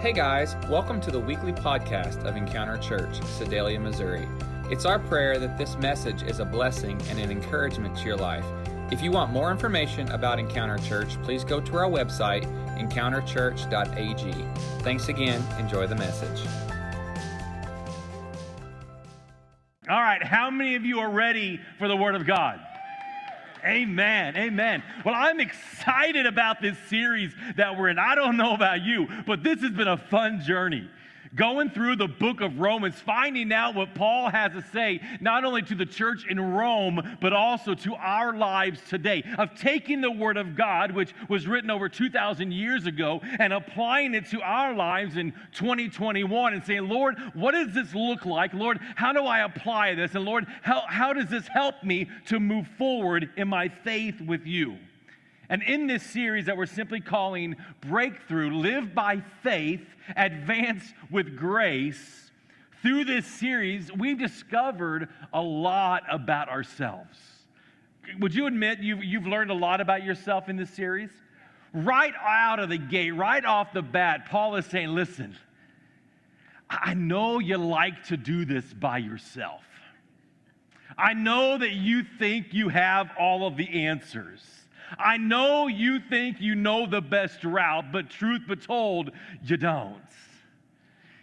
Hey guys, welcome to the weekly podcast of Encounter Church, Sedalia, Missouri. It's our prayer that this message is a blessing and an encouragement to your life. If you want more information about Encounter Church, please go to our website, encounterchurch.ag. Thanks again. Enjoy the message. All right, how many of you are ready for the Word of God? Amen. Amen. Well, I'm excited about this series that we're in. I don't know about you, but this has been a fun journey going through the book of Romans, finding out what Paul has to say, not only to the church in Rome, but also to our lives today, of taking the Word of God, which was written over 2,000 years ago, and applying it to our lives in 2021 and saying, Lord, what does this look like? Lord, how do I apply this? And Lord, how, how does this help me to move forward in my faith with you? And in this series that we're simply calling Breakthrough, Live by Faith, Advance with Grace, through this series, we've discovered a lot about ourselves. Would you admit you've, you've learned a lot about yourself in this series? Right out of the gate, right off the bat, Paul is saying, Listen, I know you like to do this by yourself. I know that you think you have all of the answers. I know you think you know the best route, but truth be told, you don't.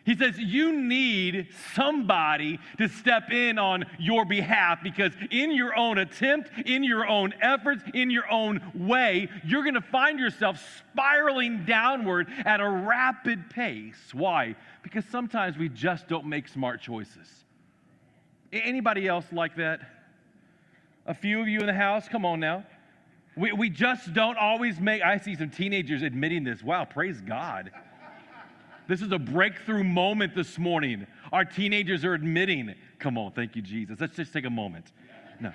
He says, You need somebody to step in on your behalf because, in your own attempt, in your own efforts, in your own way, you're going to find yourself spiraling downward at a rapid pace. Why? Because sometimes we just don't make smart choices. Anybody else like that? A few of you in the house? Come on now. We, we just don't always make, I see some teenagers admitting this. Wow, praise God. This is a breakthrough moment this morning. Our teenagers are admitting, come on, thank you, Jesus. Let's just take a moment. No.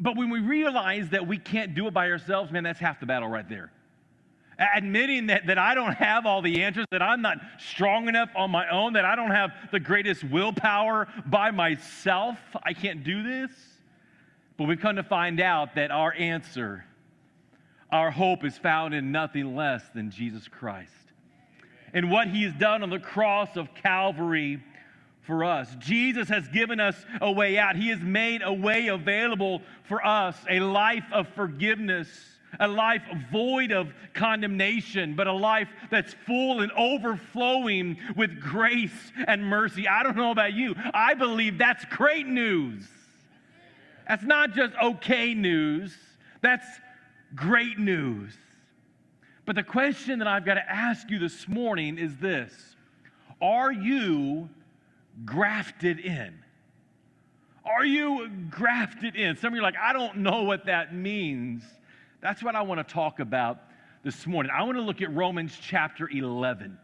But when we realize that we can't do it by ourselves, man, that's half the battle right there. Admitting that, that I don't have all the answers, that I'm not strong enough on my own, that I don't have the greatest willpower by myself, I can't do this. But we've come to find out that our answer, our hope is found in nothing less than Jesus Christ. And what he has done on the cross of Calvary for us. Jesus has given us a way out. He has made a way available for us, a life of forgiveness, a life void of condemnation, but a life that's full and overflowing with grace and mercy. I don't know about you. I believe that's great news. That's not just okay news, that's great news. But the question that I've got to ask you this morning is this Are you grafted in? Are you grafted in? Some of you are like, I don't know what that means. That's what I want to talk about this morning. I want to look at Romans chapter 11.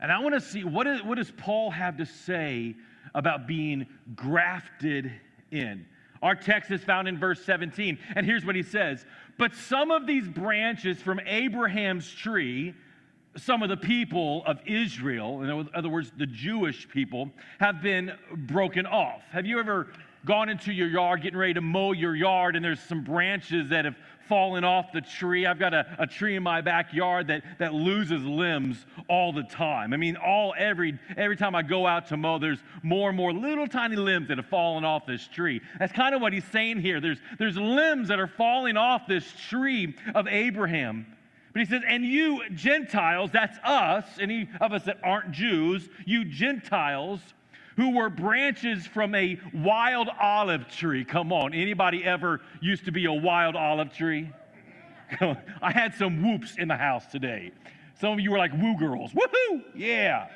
And I want to see what, is, what does Paul have to say about being grafted in. Our text is found in verse 17. And here's what he says But some of these branches from Abraham's tree, some of the people of Israel, in other words, the Jewish people, have been broken off. Have you ever gone into your yard, getting ready to mow your yard, and there's some branches that have falling off the tree. I've got a, a tree in my backyard that, that loses limbs all the time. I mean, all every every time I go out to mow, there's more and more little tiny limbs that have fallen off this tree. That's kind of what he's saying here. There's there's limbs that are falling off this tree of Abraham. But he says, and you Gentiles, that's us, any of us that aren't Jews, you Gentiles who were branches from a wild olive tree. Come on, anybody ever used to be a wild olive tree? I had some whoops in the house today. Some of you were like woo girls. Woohoo! Yeah.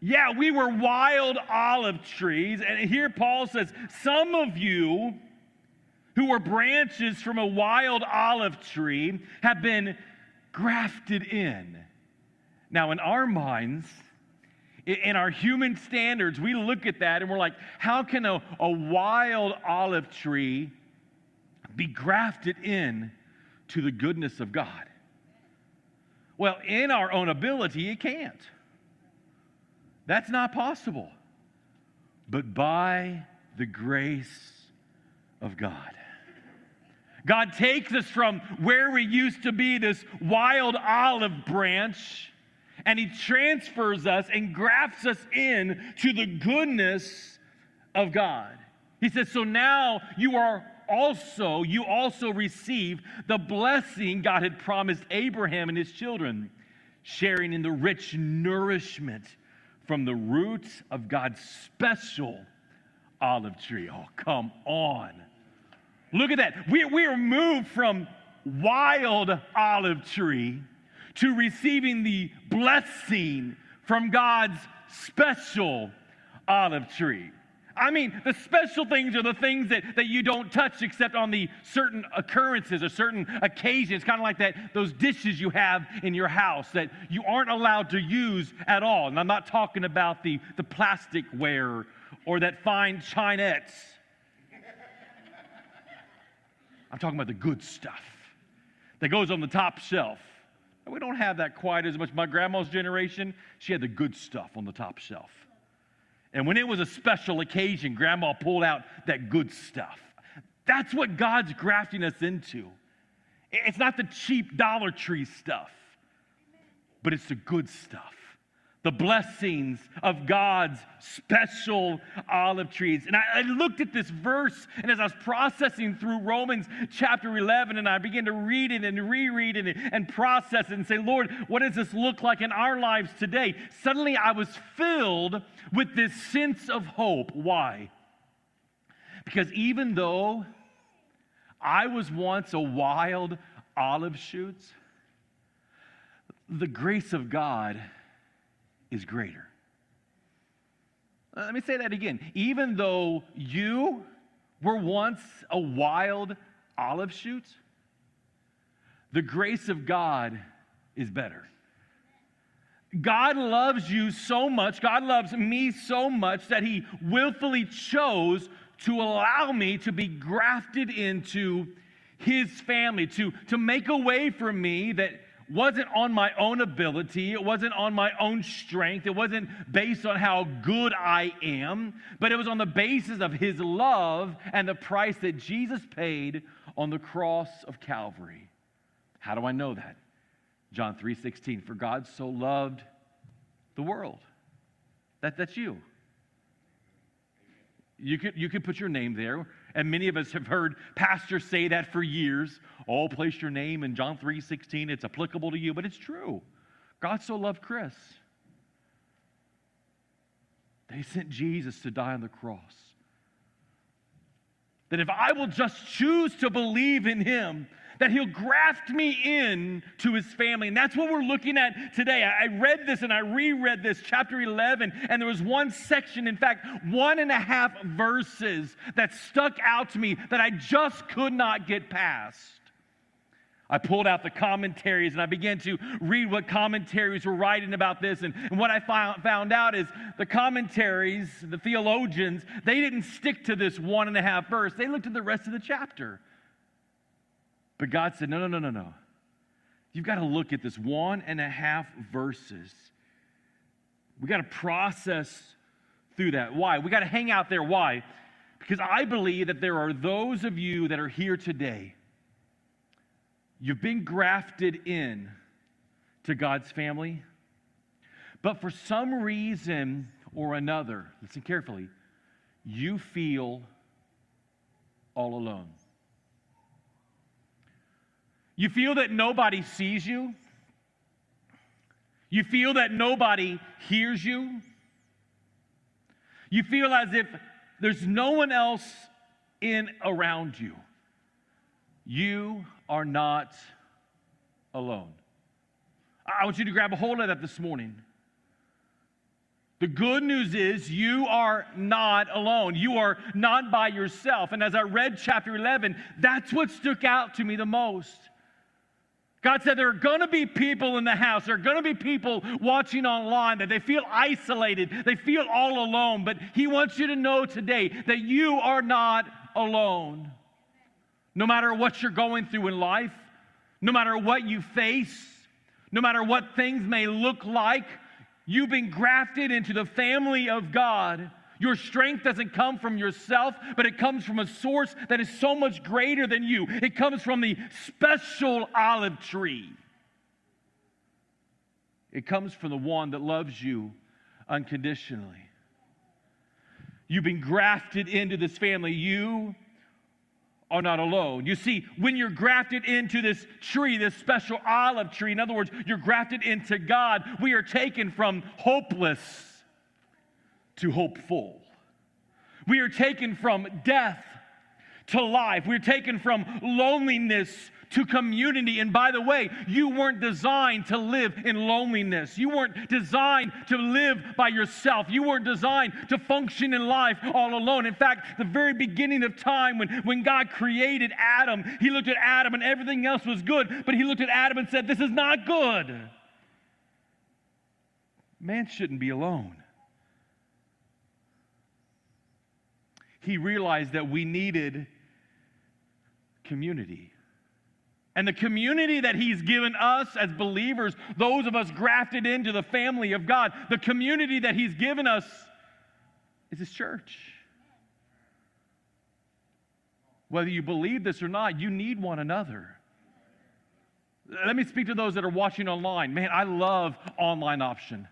Yeah, we were wild olive trees. And here Paul says, Some of you who were branches from a wild olive tree have been grafted in. Now, in our minds, in our human standards, we look at that and we're like, how can a, a wild olive tree be grafted in to the goodness of God? Well, in our own ability, it can't. That's not possible. But by the grace of God. God takes us from where we used to be, this wild olive branch, and He transfers us and grafts us in to the goodness of God. He says, So now you are also, you also receive the blessing God had promised Abraham and his children, sharing in the rich nourishment from the roots of God's special olive tree. Oh, come on. Look at that. We, we are moved from wild olive tree to receiving the blessing from God's special olive tree. I mean, the special things are the things that, that you don't touch except on the certain occurrences or certain occasions. Kind of like that, those dishes you have in your house that you aren't allowed to use at all. And I'm not talking about the, the plasticware or that fine chinettes. I'm talking about the good stuff that goes on the top shelf. We don't have that quite as much. My grandma's generation, she had the good stuff on the top shelf. And when it was a special occasion, grandma pulled out that good stuff. That's what God's grafting us into. It's not the cheap Dollar Tree stuff, but it's the good stuff the blessings of God's special olive trees. And I, I, looked at this verse, and as I was processing through Romans chapter 11, and I began to read it and reread it and process it and say, Lord, what does this look like in our lives today? Suddenly I was filled with this sense of hope. Why? Because even though I was once a wild olive shoot, the grace of God is greater. Let me say that again. Even though you were once a wild olive shoot, the grace of God is better. God loves you so much, God loves me so much that He willfully chose to allow me to be grafted into His family, to, to make a way for me that wasn't on my own ability, it wasn't on my own strength, it wasn't based on how good I am, but it was on the basis of His love and the price that Jesus paid on the cross of Calvary. How do I know that? John 3:16 For God so loved the world. That, that's you. You could, you could put your name there. And many of us have heard pastors say that for years. Oh, place your name in John 3 16. It's applicable to you, but it's true. God so loved Chris. They sent Jesus to die on the cross. That if I will just choose to believe in him, that he'll graft me in to his family. And that's what we're looking at today. I read this and I reread this, chapter 11, and there was one section, in fact, one and a half verses that stuck out to me that I just could not get past. I pulled out the commentaries and I began to read what commentaries were writing about this. And, and what I found, found out is the commentaries, the theologians, they didn't stick to this one and a half verse. They looked at the rest of the chapter. But God said, no, no, no, no, no. You've got to look at this one and a half verses. We got to process through that. Why? We got to hang out there. Why? Because I believe that there are those of you that are here today. You've been grafted in to God's family, but for some reason or another, listen carefully, you feel all alone. You feel that nobody sees you. You feel that nobody hears you. You feel as if there's no one else in around you. You are not alone. I want you to grab a hold of that this morning. The good news is you are not alone. You are not by yourself. And as I read chapter 11, that's what stuck out to me the most. God said there are going to be people in the house, there are going to be people watching online that they feel isolated, they feel all alone, but He wants you to know today that you are not alone. No matter what you're going through in life, no matter what you face, no matter what things may look like, you've been grafted into the family of God. Your strength doesn't come from yourself, but it comes from a source that is so much greater than you. It comes from the special olive tree. It comes from the one that loves you unconditionally. You've been grafted into this family. You are not alone. You see, when you're grafted into this tree, this special olive tree, in other words, you're grafted into God, we are taken from hopeless to hopeful. We are taken from death to life. We're taken from loneliness to community. And by the way, you weren't designed to live in loneliness. You weren't designed to live by yourself. You weren't designed to function in life all alone. In fact, the very beginning of time, when, when God created Adam, he looked at Adam and everything else was good, but he looked at Adam and said, This is not good. Man shouldn't be alone. He realized that we needed community. And the community that He's given us as believers, those of us grafted into the family of God, the community that He's given us is His church. Whether you believe this or not, you need one another. Let me speak to those that are watching online. Man, I love online option.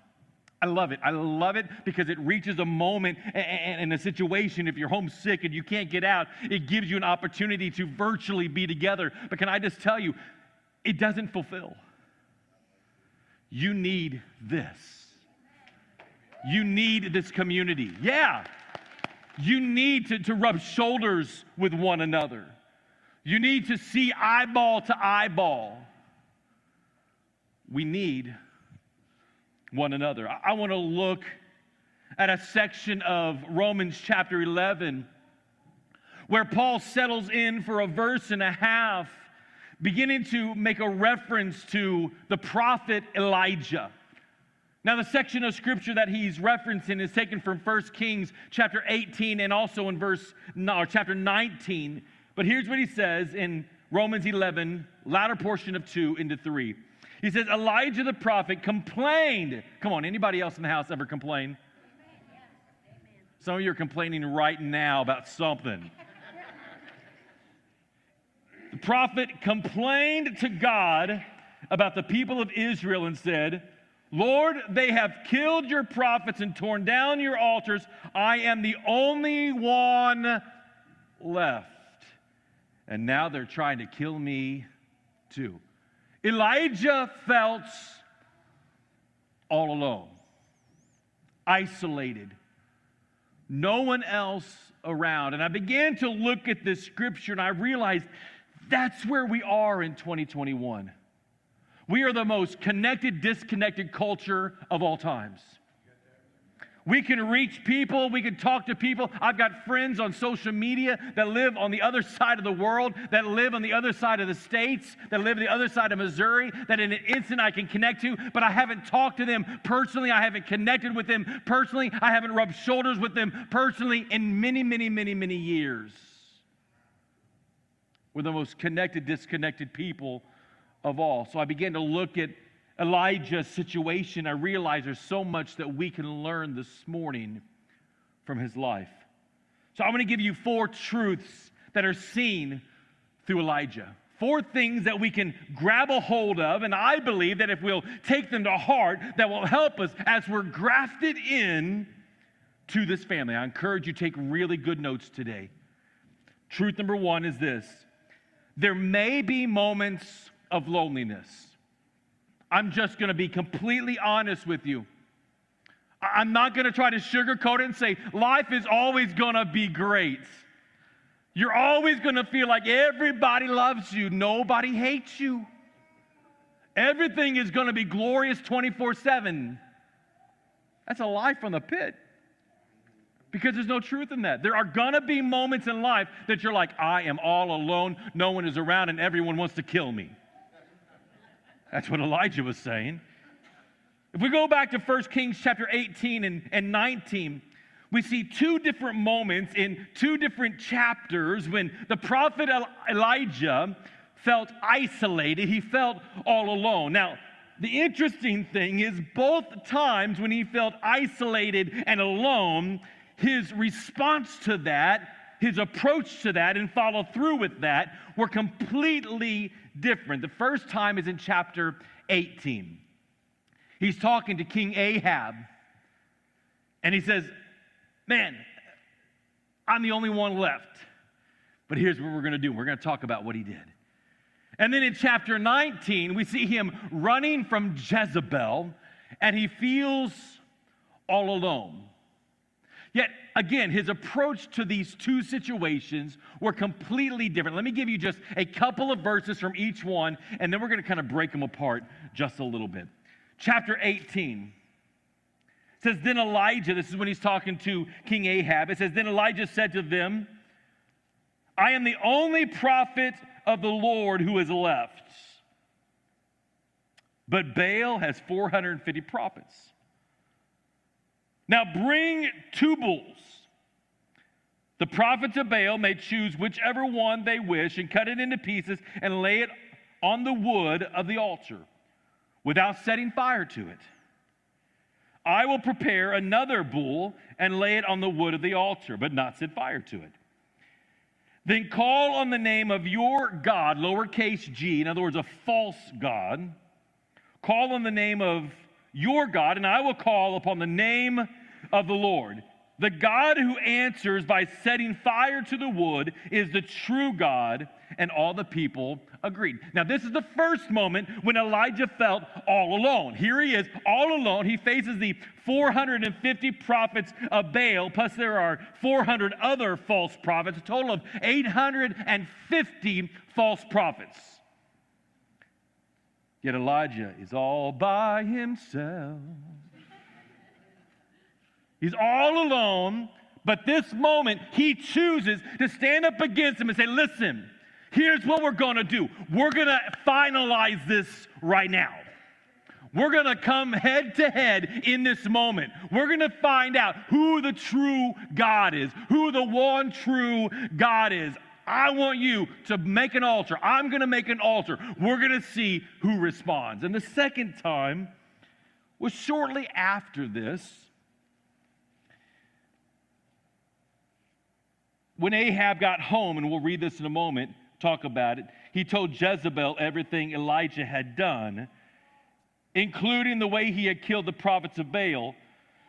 I love it. I love it because it reaches a moment and a situation. If you're homesick and you can't get out, it gives you an opportunity to virtually be together. But can I just tell you, it doesn't fulfill. You need this. You need this community. Yeah. You need to, to rub shoulders with one another. You need to see eyeball to eyeball. We need one another. I, I want to look at a section of Romans chapter 11 where Paul settles in for a verse and a half, beginning to make a reference to the prophet Elijah. Now, the section of scripture that he's referencing is taken from 1 Kings chapter 18 and also in verse no, chapter 19. But here's what he says in Romans 11, latter portion of 2 into 3. He says, Elijah the prophet complained. Come on, anybody else in the house ever complain? Some of you are complaining right now about something. the prophet complained to God about the people of Israel and said, Lord, they have killed your prophets and torn down your altars. I am the only one left. And now they're trying to kill me too. Elijah felt all alone, isolated, no one else around. And I began to look at this scripture and I realized that's where we are in 2021. We are the most connected, disconnected culture of all times. We can reach people. We can talk to people. I've got friends on social media that live on the other side of the world, that live on the other side of the states, that live on the other side of Missouri, that in an instant I can connect to, but I haven't talked to them personally. I haven't connected with them personally. I haven't rubbed shoulders with them personally in many, many, many, many years. We're the most connected, disconnected people of all. So I began to look at Elijah's situation, I realize there's so much that we can learn this morning from his life. So I'm going to give you four truths that are seen through Elijah. Four things that we can grab a hold of, and I believe that if we'll take them to heart, that will help us as we're grafted in to this family. I encourage you take really good notes today. Truth number one is this there may be moments of loneliness. I'm just going to be completely honest with you. I'm not going to try to sugarcoat it and say life is always going to be great. You're always going to feel like everybody loves you, nobody hates you. Everything is going to be glorious 24 7. That's a lie from the pit because there's no truth in that. There are going to be moments in life that you're like, I am all alone, no one is around, and everyone wants to kill me. That's what Elijah was saying. If we go back to 1 Kings chapter 18 and, and 19, we see two different moments in two different chapters when the prophet Elijah felt isolated, he felt all alone. Now, the interesting thing is, both times when he felt isolated and alone, his response to that, his approach to that, and follow through with that were completely different. The first time is in chapter 18. He's talking to King Ahab, and he says, Man, I'm the only one left. But here's what we're going to do we're going to talk about what he did. And then in chapter 19, we see him running from Jezebel, and he feels all alone. Yet again, his approach to these two situations were completely different. Let me give you just a couple of verses from each one, and then we're going to kind of break them apart just a little bit. Chapter 18 says, Then Elijah, this is when he's talking to King Ahab, it says, Then Elijah said to them, I am the only prophet of the Lord who is left. But Baal has 450 prophets. Now bring two bulls. The prophets of Baal may choose whichever one they wish and cut it into pieces and lay it on the wood of the altar without setting fire to it. I will prepare another bull and lay it on the wood of the altar, but not set fire to it. Then call on the name of your God, lowercase g, in other words, a false God. Call on the name of your God, and I will call upon the name of the Lord. The God who answers by setting fire to the wood is the true God, and all the people agreed. Now, this is the first moment when Elijah felt all alone. Here he is, all alone. He faces the 450 prophets of Baal, plus there are 400 other false prophets, a total of 850 false prophets. Yet Elijah is all by himself. He's all alone, but this moment he chooses to stand up against him and say, Listen, here's what we're gonna do. We're gonna finalize this right now. We're going to come head to head in this moment. We're going to find out who the true God is, who the one true God is. I want you to make an altar. I'm going to make an altar. We're going to see who responds. And the second time was shortly after this When Ahab got home, and we'll read this in a moment, talk about it, he told Jezebel everything Elijah had done, including the way he had killed the prophets of Baal.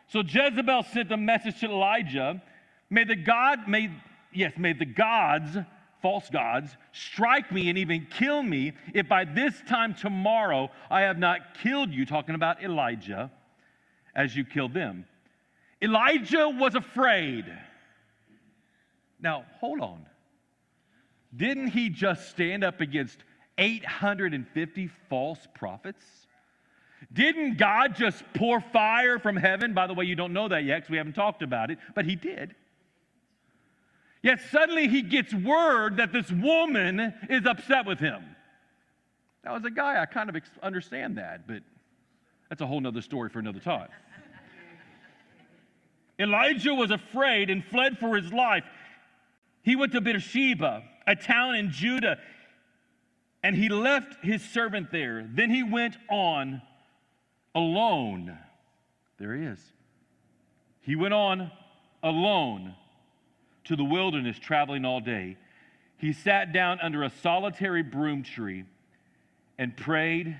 So Jezebel sent a message to Elijah May the God, may, yes, may the gods, false gods, strike me and even kill me if by this time tomorrow I have not killed you, talking about Elijah, as you killed them. Elijah was afraid. Now, hold on. Didn't he just stand up against 850 false prophets? Didn't God just pour fire from heaven? By the way, you don't know that yet because we haven't talked about it, but he did. Yet suddenly he gets word that this woman is upset with him. Now, as a guy, I kind of understand that, but that's a whole nother story for another time. Elijah was afraid and fled for his life. He went to Beersheba, a town in Judah, and he left his servant there. Then he went on alone. There he is. He went on alone to the wilderness, traveling all day. He sat down under a solitary broom tree and prayed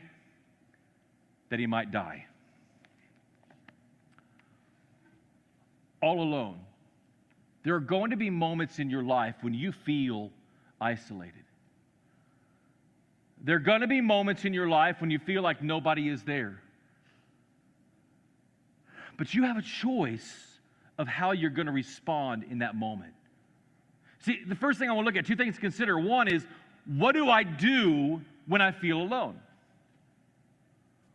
that he might die. All alone. There are going to be moments in your life when you feel isolated. There are going to be moments in your life when you feel like nobody is there. But you have a choice of how you're going to respond in that moment. See, the first thing I want to look at, two things to consider. One is, what do I do when I feel alone?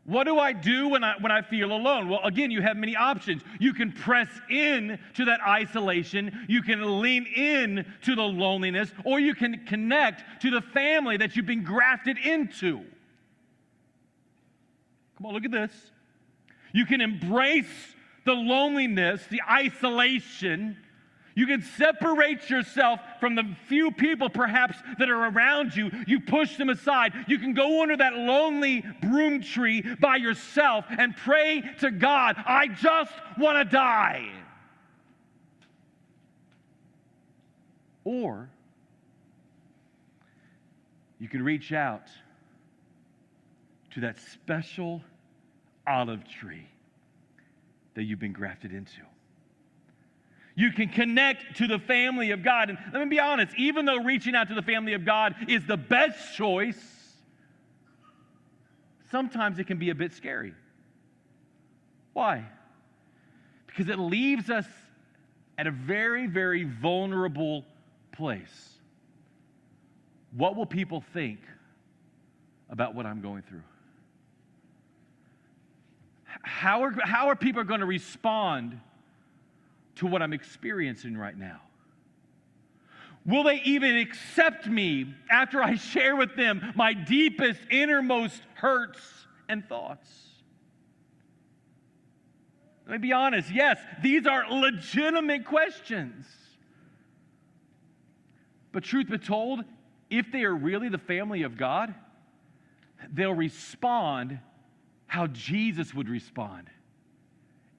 What do I do when I, when I feel alone? Well, again, you have many options. You can press in to that isolation, you can lean in to the loneliness, or you can connect to the family that you've been grafted into. Come on, look at this. You can embrace the loneliness, the isolation, you can separate yourself from the few people perhaps that are around you. You push them aside. You can go under that lonely broom tree by yourself and pray to God, I just want to die. Or you can reach out to that special olive tree that you've been grafted into. You can connect to the family of God. And let me be honest, even though reaching out to the family of God is the best choice, sometimes it can be a bit scary. Why? Because it leaves us at a very, very vulnerable place. What will people think about what I'm going through? How are, how are people going to respond to what I'm experiencing right now? Will they even accept me after I share with them my deepest, innermost hurts and thoughts? Let me be honest. Yes, these are legitimate questions. But truth be told, if they are really the family of God, they'll respond how Jesus would respond.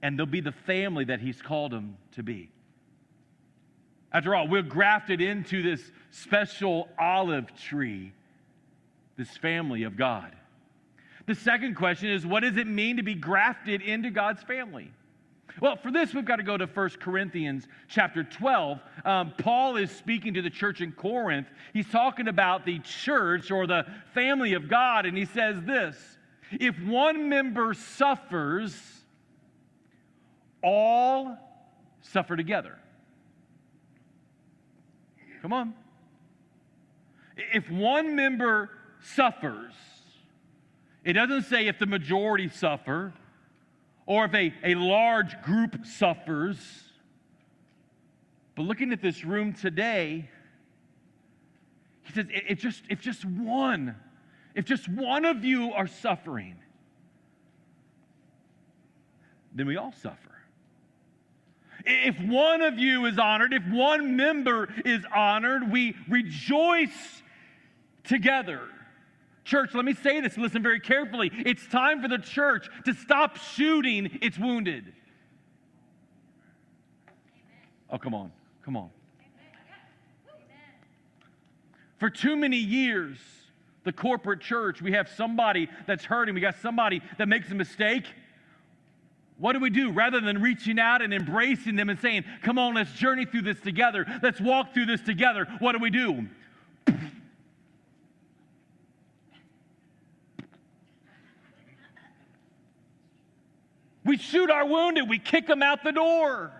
And they'll be the family that He's called them to be. After all, we're grafted into this special olive tree, this family of God. The second question is what does it mean to be grafted into God's family? Well, for this, we've got to go to 1 Corinthians chapter 12. Um, Paul is speaking to the church in Corinth. He's talking about the church or the family of God, and he says this If one member suffers, all suffer together. Come on. If one member suffers, it doesn't say if the majority suffer or if a, a large group suffers. But looking at this room today, he says, it, just, if just one, if just one of you are suffering, then we all suffer. If one of you is honored, if one member is honored, we rejoice together. Church, let me say this, listen very carefully. It's time for the church to stop shooting its wounded. Oh, come on, come on. For too many years, the corporate church, we have somebody that's hurting, we got somebody that makes a mistake. What do we do? Rather than reaching out and embracing them and saying, Come on, let's journey through this together, let's walk through this together, what do we do? We shoot our wounded, we kick them out the door.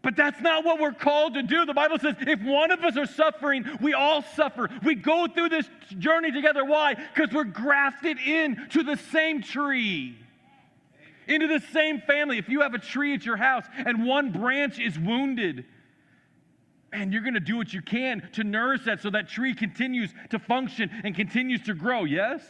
But that's not what we're called to do. The Bible says if one of us are suffering, we all suffer. We go through this journey together. Why? Because we're grafted in to the same tree, into the same family. If you have a tree at your house and one branch is wounded, man, you're going to do what you can to nourish that so that tree continues to function and continues to grow. Yes?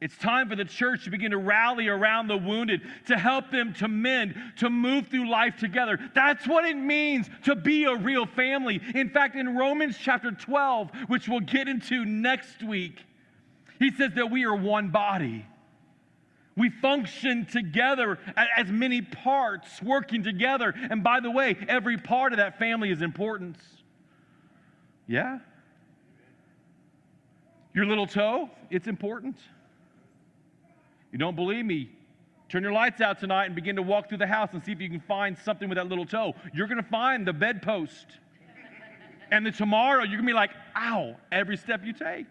It's time for the church to begin to rally around the wounded, to help them to mend, to move through life together. That's what it means to be a real family. In fact, in Romans chapter 12, which we'll get into next week, he says that we are one body. We function together as many parts working together. And by the way, every part of that family is important. Yeah? Your little toe, it's important. You don't believe me? Turn your lights out tonight and begin to walk through the house and see if you can find something with that little toe. You're going to find the bedpost. and then tomorrow you're going to be like, ow, every step you take.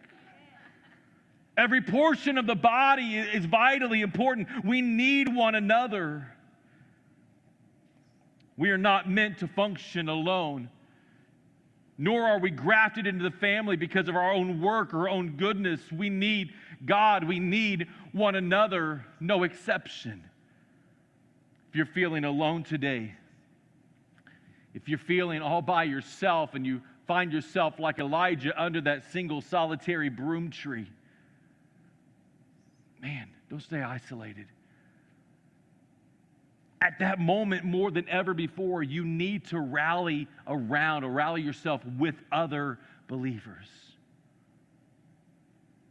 Every portion of the body is vitally important. We need one another. We are not meant to function alone, nor are we grafted into the family because of our own work or own goodness. We need God, we need one another, no exception. If you're feeling alone today, if you're feeling all by yourself and you find yourself like Elijah under that single solitary broom tree, man, don't stay isolated. At that moment, more than ever before, you need to rally around or rally yourself with other believers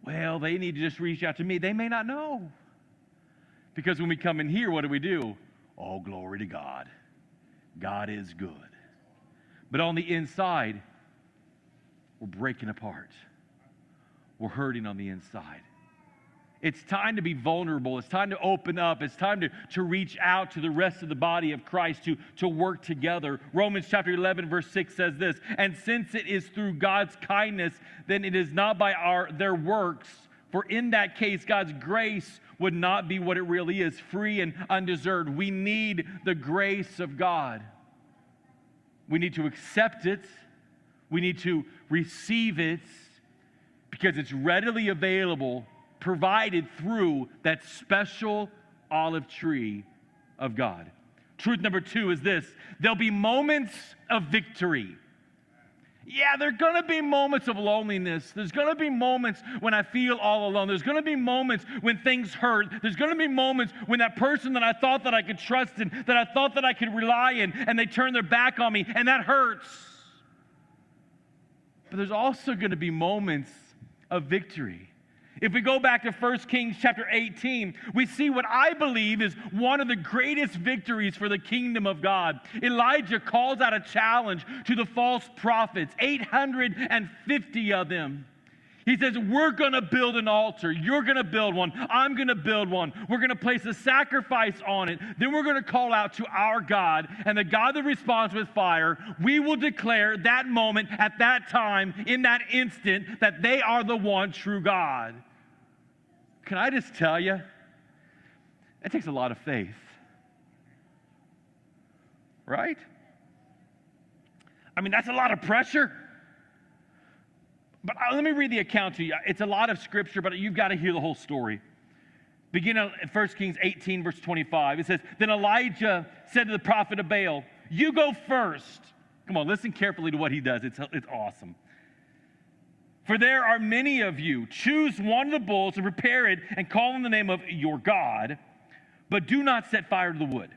well, they need to just reach out to me. They may not know. Because when we come in here, what do we do? Oh, glory to God. God is good. But on the inside, we're breaking apart. We're hurting on the inside. It's time to be vulnerable. It's time to open up. It's time to, to reach out to the rest of the body of Christ to, to work together. Romans chapter 11, verse 6 says this And since it is through God's kindness, then it is not by our their works. For in that case, God's grace would not be what it really is free and undeserved. We need the grace of God. We need to accept it, we need to receive it because it's readily available provided through that special olive tree of God. Truth number two is this there'll be moments of victory. Yeah, there are going to be moments of loneliness. There's going to be moments when I feel all alone. There's going to be moments when things hurt. There's going to be moments when that person that I thought that I could trust in, that I thought that I could rely in, and they turn their back on me, and that hurts. But there's also going to be moments of victory. If we go back to 1 Kings chapter 18, we see what I believe is one of the greatest victories for the kingdom of God. Elijah calls out a challenge to the false prophets, 850 of them. He says, We're going to build an altar. You're going to build one. I'm going to build one. We're going to place a sacrifice on it. Then we're going to call out to our God. And the God that responds with fire, we will declare that moment, at that time, in that instant, that they are the one true God. Can I just tell you? It takes a lot of faith. Right? I mean, that's a lot of pressure. But uh, let me read the account to you. It's a lot of scripture, but you've got to hear the whole story. Beginning in 1 Kings 18, verse 25, it says, Then Elijah said to the prophet of Baal, You go first. Come on, listen carefully to what he does. It's, it's awesome. For there are many of you. Choose one of the bulls and prepare it and call on the name of your God, but do not set fire to the wood.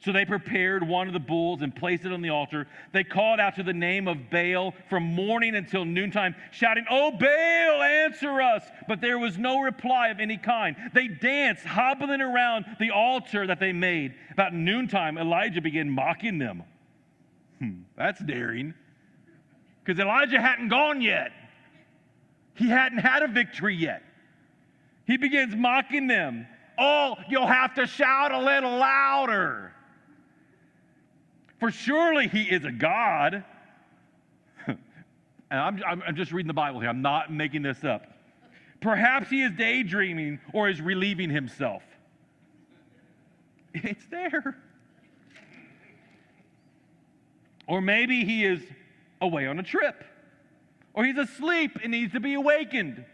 So they prepared one of the bulls and placed it on the altar. They called out to the name of Baal from morning until noontime, shouting, Oh, Baal, answer us! But there was no reply of any kind. They danced, hobbling around the altar that they made. About noontime, Elijah began mocking them. Hmm, that's daring. Because Elijah hadn't gone yet. He hadn't had a victory yet. He begins mocking them. Oh, you'll have to shout a little louder. For surely he is a God. and I'm, I'm, just reading the Bible here, I'm not making this up. Perhaps he is daydreaming or is relieving himself. It's there. Or maybe he is away on a trip or he's asleep and needs to be awakened.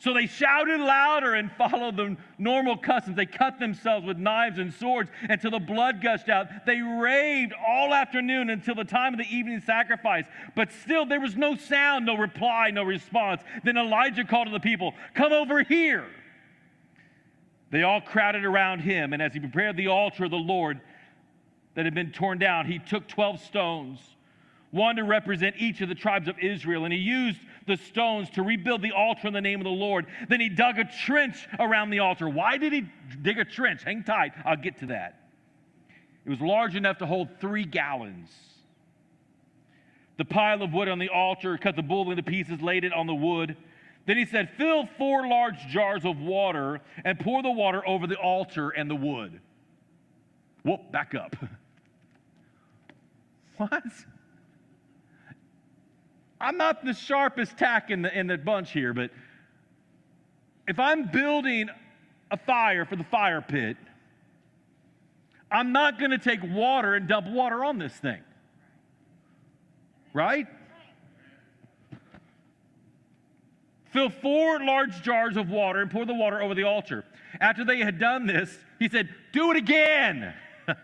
So they shouted louder and followed the normal customs. They cut themselves with knives and swords until the blood gushed out. They raved all afternoon until the time of the evening sacrifice. But still, there was no sound, no reply, no response. Then Elijah called to the people, Come over here. They all crowded around him, and as he prepared the altar of the Lord that had been torn down, he took 12 stones one to represent each of the tribes of Israel. And he used the stones to rebuild the altar in the name of the Lord. Then he dug a trench around the altar. Why did he dig a trench? Hang tight, I'll get to that. It was large enough to hold three gallons. The pile of wood on the altar, cut the bull into pieces, laid it on the wood. Then he said, Fill four large jars of water and pour the water over the altar and the wood. Whoop, back up. what? I'm not the sharpest tack in the, in the bunch here, but if I'm building a fire for the fire pit, I'm not going to take water and dump water on this thing. Right? Fill four large jars of water and pour the water over the altar. After they had done this, he said, Do it again.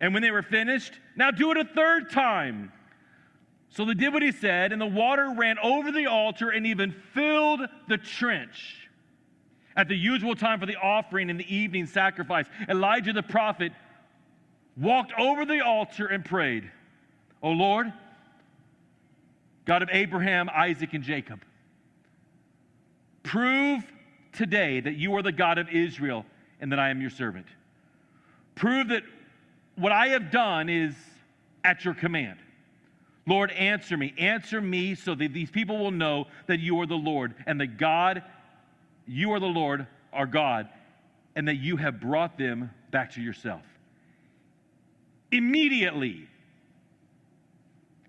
and when they were finished, now do it a third time. So they did what he said, and the water ran over the altar and even filled the trench. At the usual time for the offering and the evening sacrifice, Elijah the prophet walked over the altar and prayed, O Lord, God of Abraham, Isaac, and Jacob, prove today that you are the God of Israel and that I am your servant. Prove that what I have done is at your command. Lord, answer me. Answer me so that these people will know that you are the Lord and that God, you are the Lord, our God, and that you have brought them back to yourself. Immediately,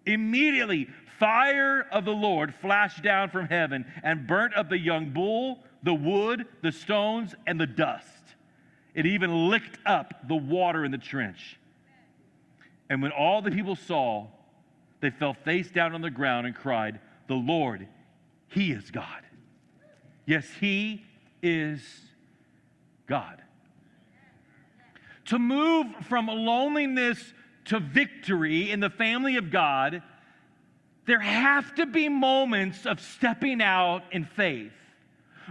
immediately, fire of the Lord flashed down from heaven and burnt up the young bull, the wood, the stones, and the dust. It even licked up the water in the trench. And when all the people saw, they fell face down on the ground and cried, The Lord, He is God. Yes, He is God. To move from loneliness to victory in the family of God, there have to be moments of stepping out in faith.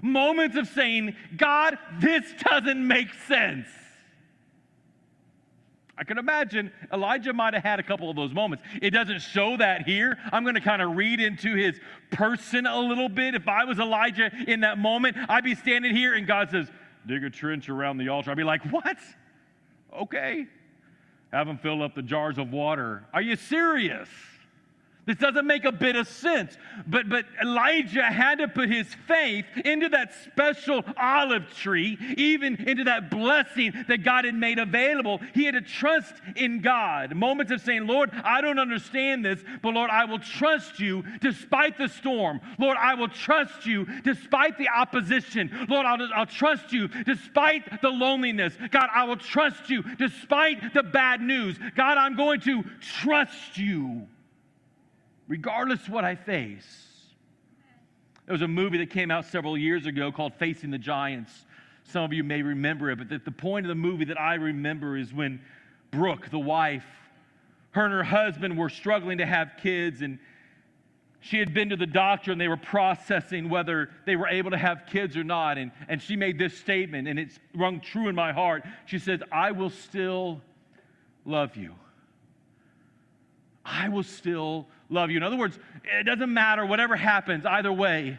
Moments of saying, God, this doesn't make sense. I can imagine Elijah might have had a couple of those moments. It doesn't show that here. I'm going to kind of read into his person a little bit. If I was Elijah in that moment, I'd be standing here and God says, dig a trench around the altar. I'd be like, what? Okay. Have them fill up the jars of water. Are you serious? This doesn't make a bit of sense. But, but Elijah had to put his faith into that special olive tree, even into that blessing that God had made available. He had to trust in God. Moments of saying, Lord, I don't understand this, but Lord, I will trust you despite the storm. Lord, I will trust you despite the opposition. Lord, I'll, I'll trust you despite the loneliness. God, I will trust you despite the bad news. God, I'm going to trust you regardless what I face. There was a movie that came out several years ago called Facing the Giants. Some of you may remember it, but the, the point of the movie that I remember is when Brooke, the wife, her and her husband were struggling to have kids, and she had been to the doctor and they were processing whether they were able to have kids or not. And, and she made this statement, and it's rung true in my heart. She said, I will still love you. I will still love you. In other words, it doesn't matter, whatever happens, either way,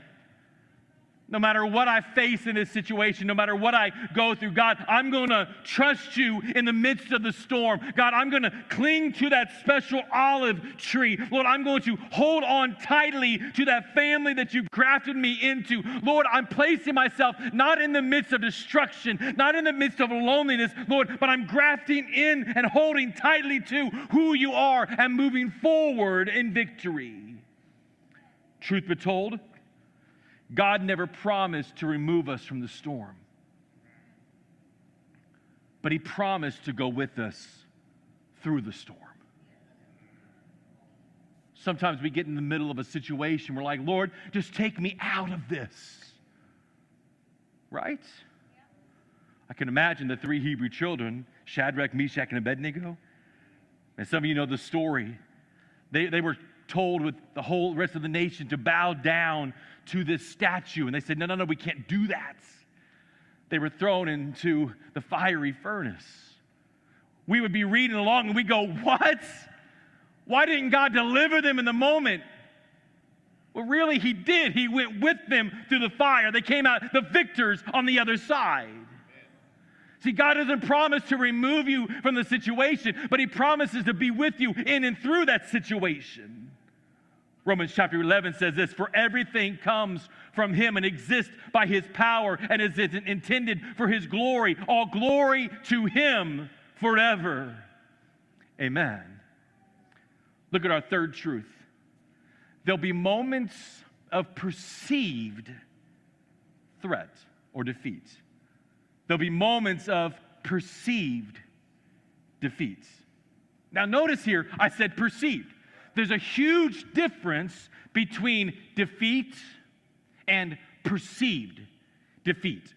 no matter what I face in this situation, no matter what I go through, God, I'm going to trust you in the midst of the storm. God, I'm going to cling to that special olive tree. Lord, I'm going to hold on tightly to that family that you've grafted me into. Lord, I'm placing myself not in the midst of destruction, not in the midst of loneliness, Lord, but I'm grafting in and holding tightly to who you are and moving forward in victory. Truth be told, God never promised to remove us from the storm, but He promised to go with us through the storm. Sometimes we get in the middle of a situation, we're like, Lord, just take me out of this. Right? I can imagine the three Hebrew children, Shadrach, Meshach, and Abednego. And some of you know the story. They, they were told with the whole rest of the nation to bow down to this statue. And they said, No, no, no, we can't do that. They were thrown into the fiery furnace. We would be reading along and we go, What? Why didn't God deliver them in the moment? Well, really, He did. He went with them through the fire. They came out the victors on the other side. See, God doesn't promise to remove you from the situation, but He promises to be with you in and through that situation. Romans chapter 11 says this For everything comes from him and exists by his power and is intended for his glory. All glory to him forever. Amen. Look at our third truth. There'll be moments of perceived threat or defeat. There'll be moments of perceived defeats. Now, notice here, I said perceived there's a huge difference between defeat and perceived defeat.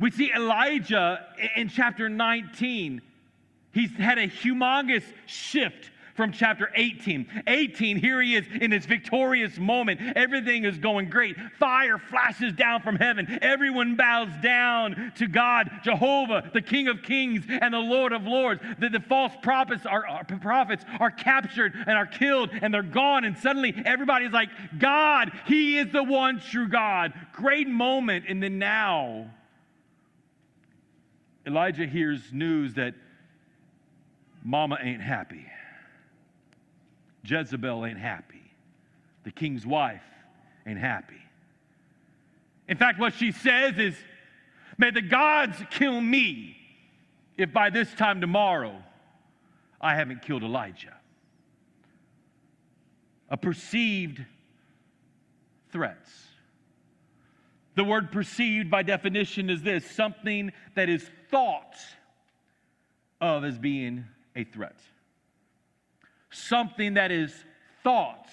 We see Elijah in chapter 19. He's had a humongous shift from chapter 18. 18, here he is in his victorious moment. Everything is going great. Fire flashes down from heaven. Everyone bows down to God, Jehovah, the King of Kings and the Lord of Lords. The, the false prophets are, are, prophets are captured and are killed and they're gone. And suddenly everybody's like, God, He is the one true God. Great moment in the now. Elijah hears news that mama ain't happy. Jezebel ain't happy. The king's wife ain't happy. In fact, what she says is, May the gods kill me if by this time tomorrow I haven't killed Elijah. A perceived threats. The word perceived by definition is this something that is thought of as being a threat. Something that is thoughts.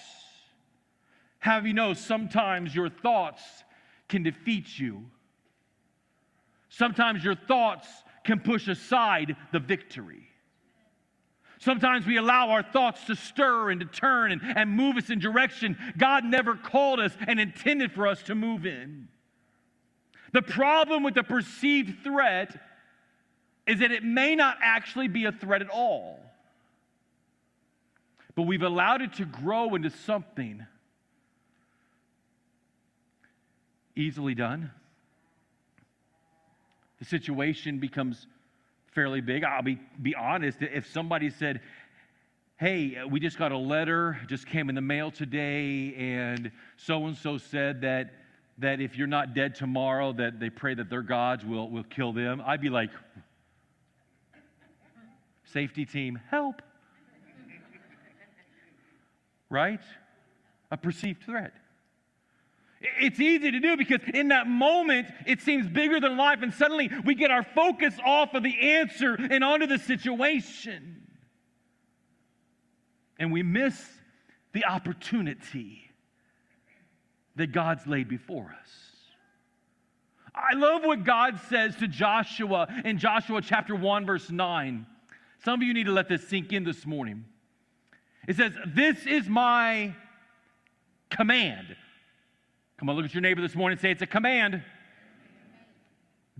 Have you know sometimes your thoughts can defeat you? Sometimes your thoughts can push aside the victory. Sometimes we allow our thoughts to stir and to turn and, and move us in direction God never called us and intended for us to move in. The problem with the perceived threat is that it may not actually be a threat at all, but we've allowed it to grow into something easily done the situation becomes fairly big. I'll be, be honest. If somebody said, Hey, we just got a letter, just came in the mail today, and so and so said that, that if you're not dead tomorrow, that they pray that their gods will, will kill them, I'd be like, Safety team, help. Right? A perceived threat. It's easy to do because in that moment, it seems bigger than life, and suddenly we get our focus off of the answer and onto the situation. And we miss the opportunity that God's laid before us. I love what God says to Joshua in Joshua chapter 1, verse 9. Some of you need to let this sink in this morning. It says, This is my command. Come on, look at your neighbor this morning and say it's a command.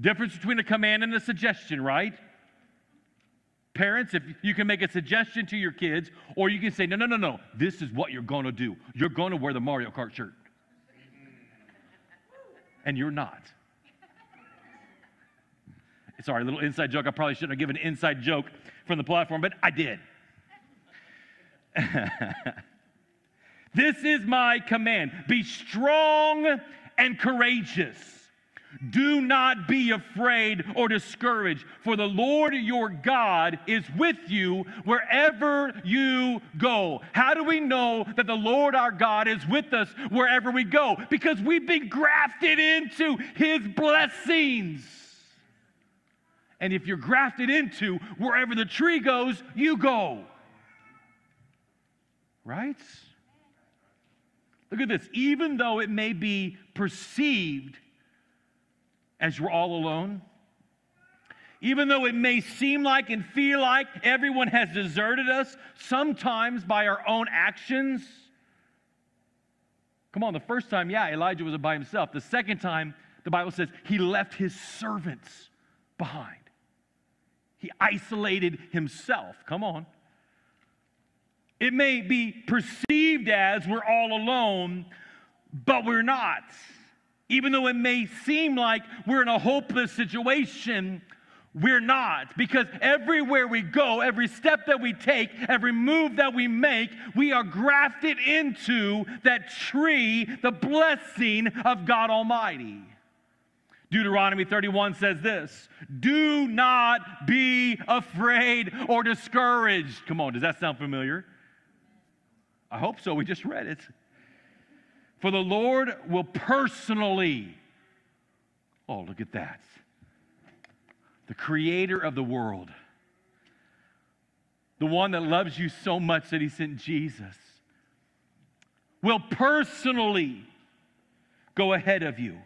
Difference between a command and a suggestion, right? Parents, if you can make a suggestion to your kids, or you can say, no, no, no, no, this is what you're going to do. You're going to wear the Mario Kart shirt. And you're not. Sorry, a little inside joke. I probably shouldn't have given an inside joke from the platform, but I did. This is my command be strong and courageous. Do not be afraid or discouraged, for the Lord your God is with you wherever you go. How do we know that the Lord our God is with us wherever we go? Because we've been grafted into his blessings. And if you're grafted into wherever the tree goes, you go. Right? Look at this. Even though it may be perceived as you're all alone, even though it may seem like and feel like everyone has deserted us, sometimes by our own actions. Come on, the first time, yeah, Elijah was by himself. The second time, the Bible says he left his servants behind. He isolated himself. Come on. It may be perceived as we're all alone, but we're not. Even though it may seem like we're in a hopeless situation, we're not. Because everywhere we go, every step that we take, every move that we make, we are grafted into that tree, the blessing of God Almighty. Deuteronomy 31 says this Do not be afraid or discouraged. Come on, does that sound familiar? I hope so. We just read it. For the Lord will personally, oh, look at that. The creator of the world, the one that loves you so much that he sent Jesus, will personally go ahead of you.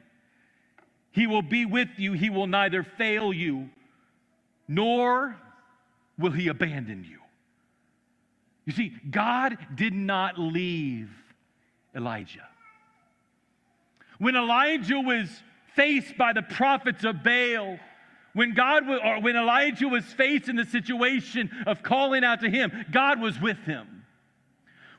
He will be with you. He will neither fail you nor will he abandon you. You see, God did not leave Elijah. When Elijah was faced by the prophets of Baal, when God or when Elijah was faced in the situation of calling out to him, God was with him.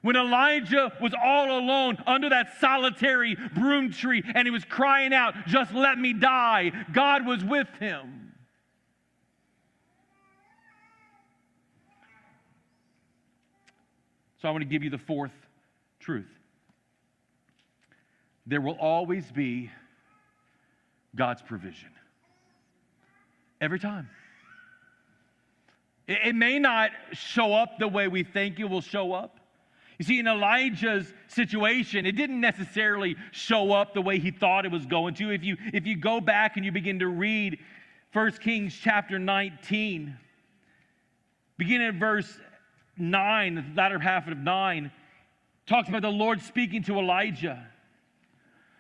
When Elijah was all alone under that solitary broom tree and he was crying out, "Just let me die," God was with him. So I want to give you the fourth truth. There will always be God's provision. Every time. It, it may not show up the way we think it will show up. You see, in Elijah's situation, it didn't necessarily show up the way he thought it was going to. If you, if you go back and you begin to read 1 Kings chapter 19, beginning at verse 9, the latter half of 9, talks about the Lord speaking to Elijah.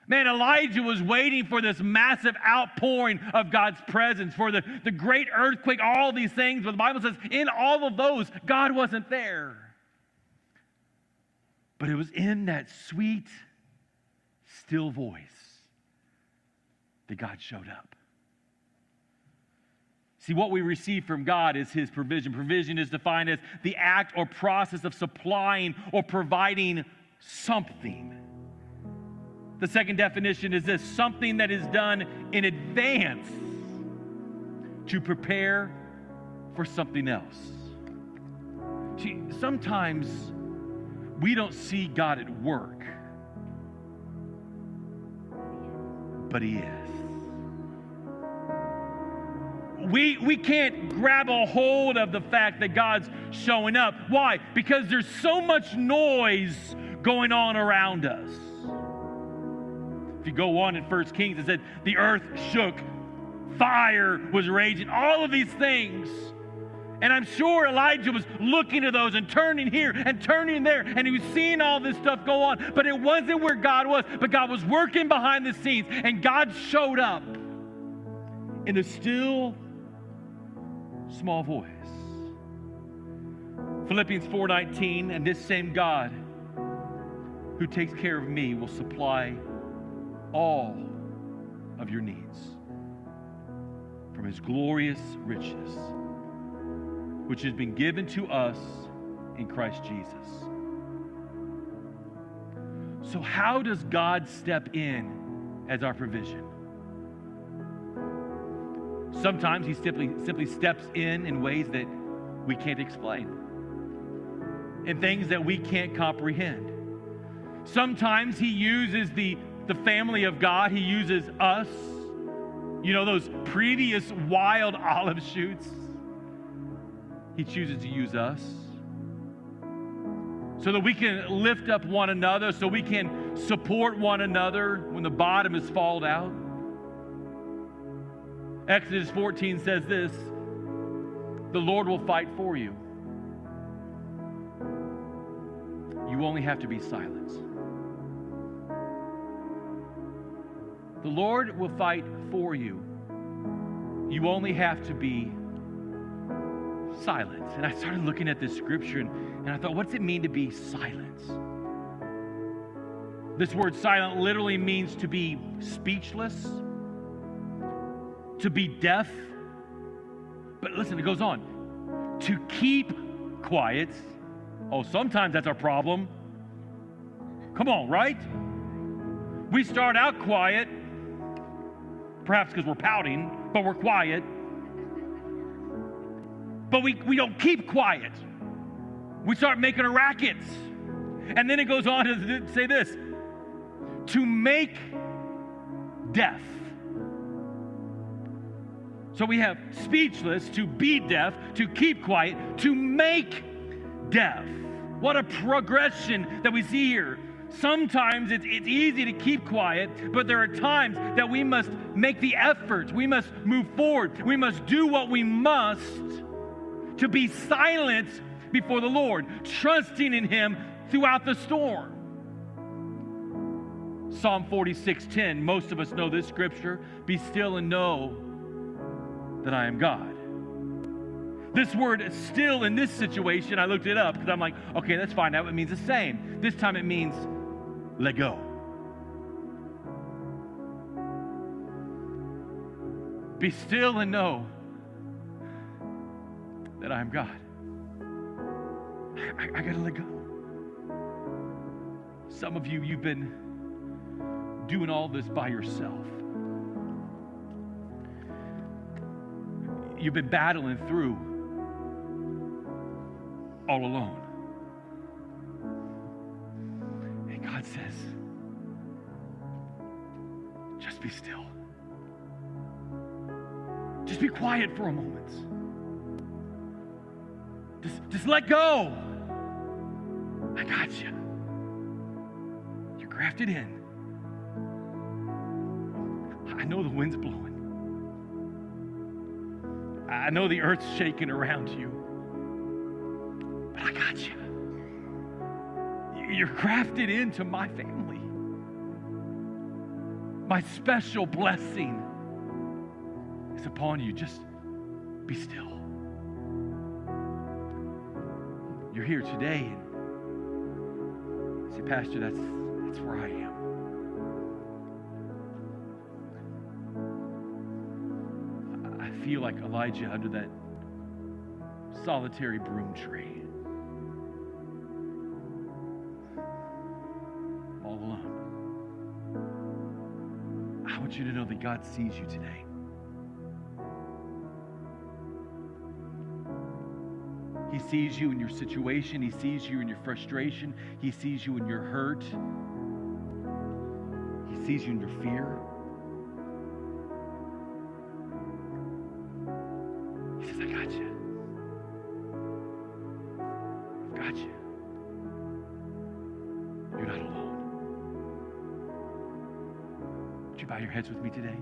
Man, Elijah was waiting for this massive outpouring of God's presence, for the, the great earthquake, all these things. But the Bible says in all of those, God wasn't there. But it was in that sweet, still voice that God showed up. See, what we receive from God is His provision. Provision is defined as the act or process of supplying or providing something. The second definition is this something that is done in advance to prepare for something else. See, sometimes we don't see God at work, but He is. We, we can't grab a hold of the fact that God's showing up. Why? Because there's so much noise going on around us. If you go on in First Kings, it said the earth shook, fire was raging, all of these things. And I'm sure Elijah was looking at those and turning here and turning there, and he was seeing all this stuff go on. But it wasn't where God was, but God was working behind the scenes, and God showed up in the still small voice. Philippians 4:19, and this same God who takes care of me will supply all of your needs from his glorious riches, which has been given to us in Christ Jesus. So, how does God step in as our provision? Sometimes he simply, simply steps in in ways that we can't explain, in things that we can't comprehend. Sometimes he uses the the family of God, He uses us. You know, those previous wild olive shoots. He chooses to use us so that we can lift up one another, so we can support one another when the bottom is fallen out. Exodus 14 says this The Lord will fight for you. You only have to be silent. The Lord will fight for you. You only have to be silent. And I started looking at this scripture and, and I thought, what's it mean to be silent? This word silent literally means to be speechless, to be deaf. But listen, it goes on to keep quiet. Oh, sometimes that's our problem. Come on, right? We start out quiet perhaps because we're pouting, but we're quiet. But we, we don't keep quiet. We start making a racket. And then it goes on to say this to make deaf. So we have speechless, to be deaf, to keep quiet, to make deaf. What a progression that we see here. Sometimes it's, it's easy to keep quiet, but there are times that we must make the effort. We must move forward. We must do what we must to be silent before the Lord, trusting in Him throughout the storm. Psalm 46:10, most of us know this scripture, be still and know that I am God. This word is still in this situation, I looked it up because I'm like, okay, let's find out. It means the same. This time it means let go. Be still and know that I am God. I, I, I got to let go. Some of you, you've been doing all this by yourself. You've been battling through all alone. And God says, just be still. Just be quiet for a moment. Just, just let go. I got you. You're grafted in. I know the wind's blowing. I know the earth's shaking around you. But I got you. You're grafted into my family. My special blessing is upon you. Just be still. You're here today and say, Pastor, that's, that's where I am. Feel like Elijah under that solitary broom tree. All alone. I want you to know that God sees you today. He sees you in your situation. He sees you in your frustration. He sees you in your hurt. He sees you in your fear. Heads with me today?